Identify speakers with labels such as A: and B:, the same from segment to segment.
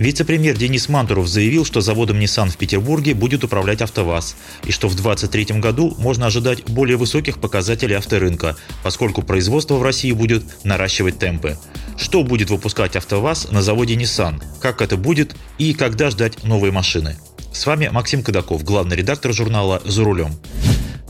A: Вице-премьер Денис Мантуров заявил, что заводом Nissan в Петербурге будет управлять АвтоВАЗ, и что в 2023 году можно ожидать более высоких показателей авторынка, поскольку производство в России будет наращивать темпы. Что будет выпускать АвтоВАЗ на заводе Nissan, как это будет и когда ждать новые машины. С вами Максим Кадаков, главный редактор журнала «За рулем».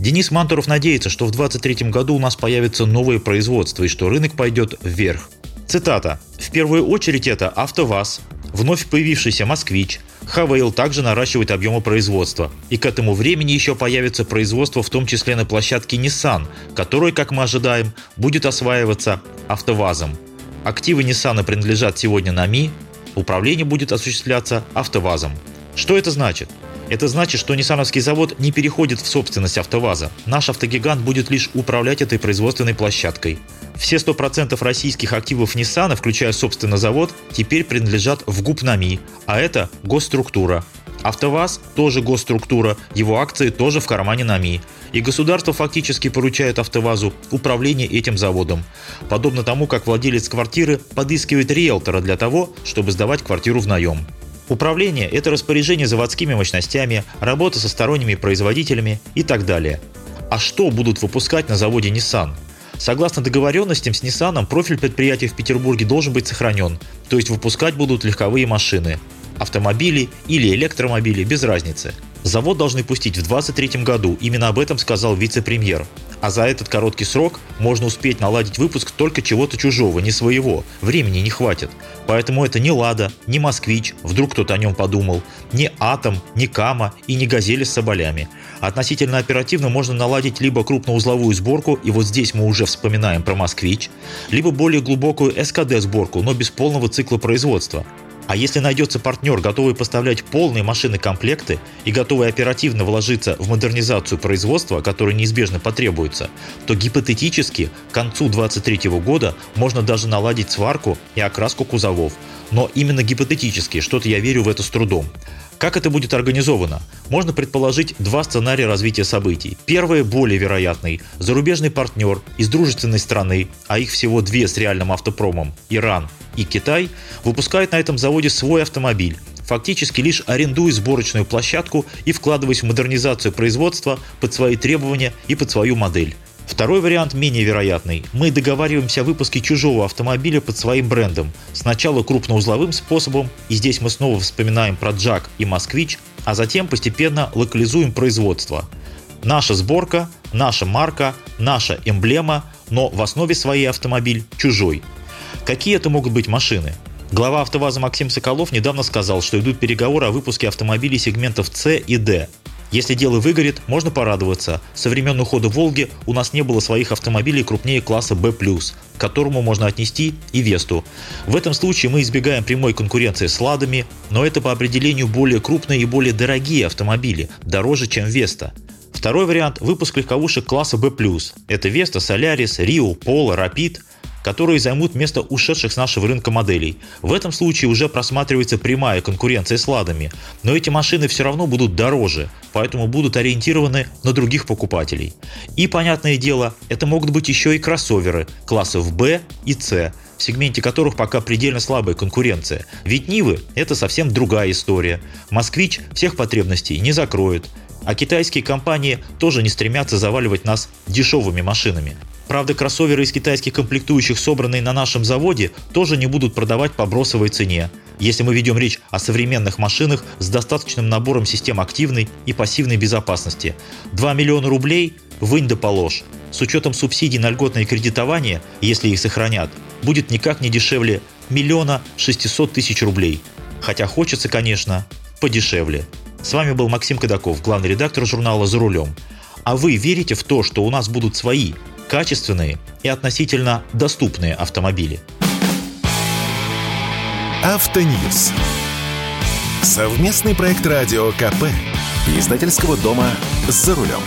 A: Денис Мантуров надеется, что в 2023 году у нас появится новое производство и что рынок пойдет вверх. Цитата. «В первую очередь это АвтоВАЗ, Вновь появившийся «Москвич», Хавейл также наращивает объемы производства. И к этому времени еще появится производство в том числе на площадке Nissan, которое, как мы ожидаем, будет осваиваться АвтоВАЗом. Активы Nissan принадлежат сегодня НАМИ, управление будет осуществляться АвтоВАЗом. Что это значит? Это значит, что Ниссановский завод не переходит в собственность АвтоВАЗа. Наш автогигант будет лишь управлять этой производственной площадкой. Все 100% российских активов Nissan, включая собственно завод, теперь принадлежат в ГУПНАМИ, а это госструктура. АвтоВАЗ тоже госструктура, его акции тоже в кармане НАМИ. И государство фактически поручает АвтоВАЗу управление этим заводом. Подобно тому, как владелец квартиры подыскивает риэлтора для того, чтобы сдавать квартиру в наем. Управление – это распоряжение заводскими мощностями, работа со сторонними производителями и так далее. А что будут выпускать на заводе Nissan? Согласно договоренностям с Nissan, профиль предприятия в Петербурге должен быть сохранен, то есть выпускать будут легковые машины, автомобили или электромобили, без разницы. Завод должны пустить в 2023 году, именно об этом сказал вице-премьер. А за этот короткий срок можно успеть наладить выпуск только чего-то чужого, не своего. Времени не хватит. Поэтому это не «Лада», не «Москвич», вдруг кто-то о нем подумал, не «Атом», не «Кама» и не «Газели» с соболями. Относительно оперативно можно наладить либо крупноузловую сборку, и вот здесь мы уже вспоминаем про «Москвич», либо более глубокую СКД-сборку, но без полного цикла производства. А если найдется партнер, готовый поставлять полные машины комплекты и готовый оперативно вложиться в модернизацию производства, которое неизбежно потребуется, то гипотетически к концу 2023 года можно даже наладить сварку и окраску кузовов. Но именно гипотетически, что-то я верю в это с трудом. Как это будет организовано? Можно предположить два сценария развития событий. Первый, более вероятный. Зарубежный партнер из дружественной страны, а их всего две с реальным автопромом – Иран и Китай, выпускает на этом заводе свой автомобиль, фактически лишь арендуя сборочную площадку и вкладываясь в модернизацию производства под свои требования и под свою модель. Второй вариант менее вероятный. Мы договариваемся о выпуске чужого автомобиля под своим брендом. Сначала крупноузловым способом, и здесь мы снова вспоминаем про Джак и Москвич, а затем постепенно локализуем производство. Наша сборка, наша марка, наша эмблема, но в основе своей автомобиль чужой. Какие это могут быть машины? Глава АвтоВАЗа Максим Соколов недавно сказал, что идут переговоры о выпуске автомобилей сегментов C и D. Если дело выгорит, можно порадоваться. Со времен ухода «Волги» у нас не было своих автомобилей крупнее класса B+, к которому можно отнести и «Весту». В этом случае мы избегаем прямой конкуренции с «Ладами», но это по определению более крупные и более дорогие автомобили, дороже, чем «Веста». Второй вариант – выпуск легковушек класса B+. Это Vesta, Solaris, Rio, Polo, Rapid – которые займут место ушедших с нашего рынка моделей. В этом случае уже просматривается прямая конкуренция с ладами, но эти машины все равно будут дороже, поэтому будут ориентированы на других покупателей. И, понятное дело, это могут быть еще и кроссоверы классов B и C, в сегменте которых пока предельно слабая конкуренция. Ведь Нивы – это совсем другая история. Москвич всех потребностей не закроет, а китайские компании тоже не стремятся заваливать нас дешевыми машинами. Правда, кроссоверы из китайских комплектующих, собранные на нашем заводе, тоже не будут продавать по бросовой цене, если мы ведем речь о современных машинах с достаточным набором систем активной и пассивной безопасности. 2 миллиона рублей – вынь да положь. С учетом субсидий на льготное кредитование, если их сохранят, будет никак не дешевле миллиона 600 тысяч рублей. Хотя хочется, конечно, подешевле. С вами был Максим Кадаков, главный редактор журнала «За рулем». А вы верите в то, что у нас будут свои качественные и относительно доступные автомобили.
B: Автоньюз. Совместный проект радио КП. Издательского дома «За рулем».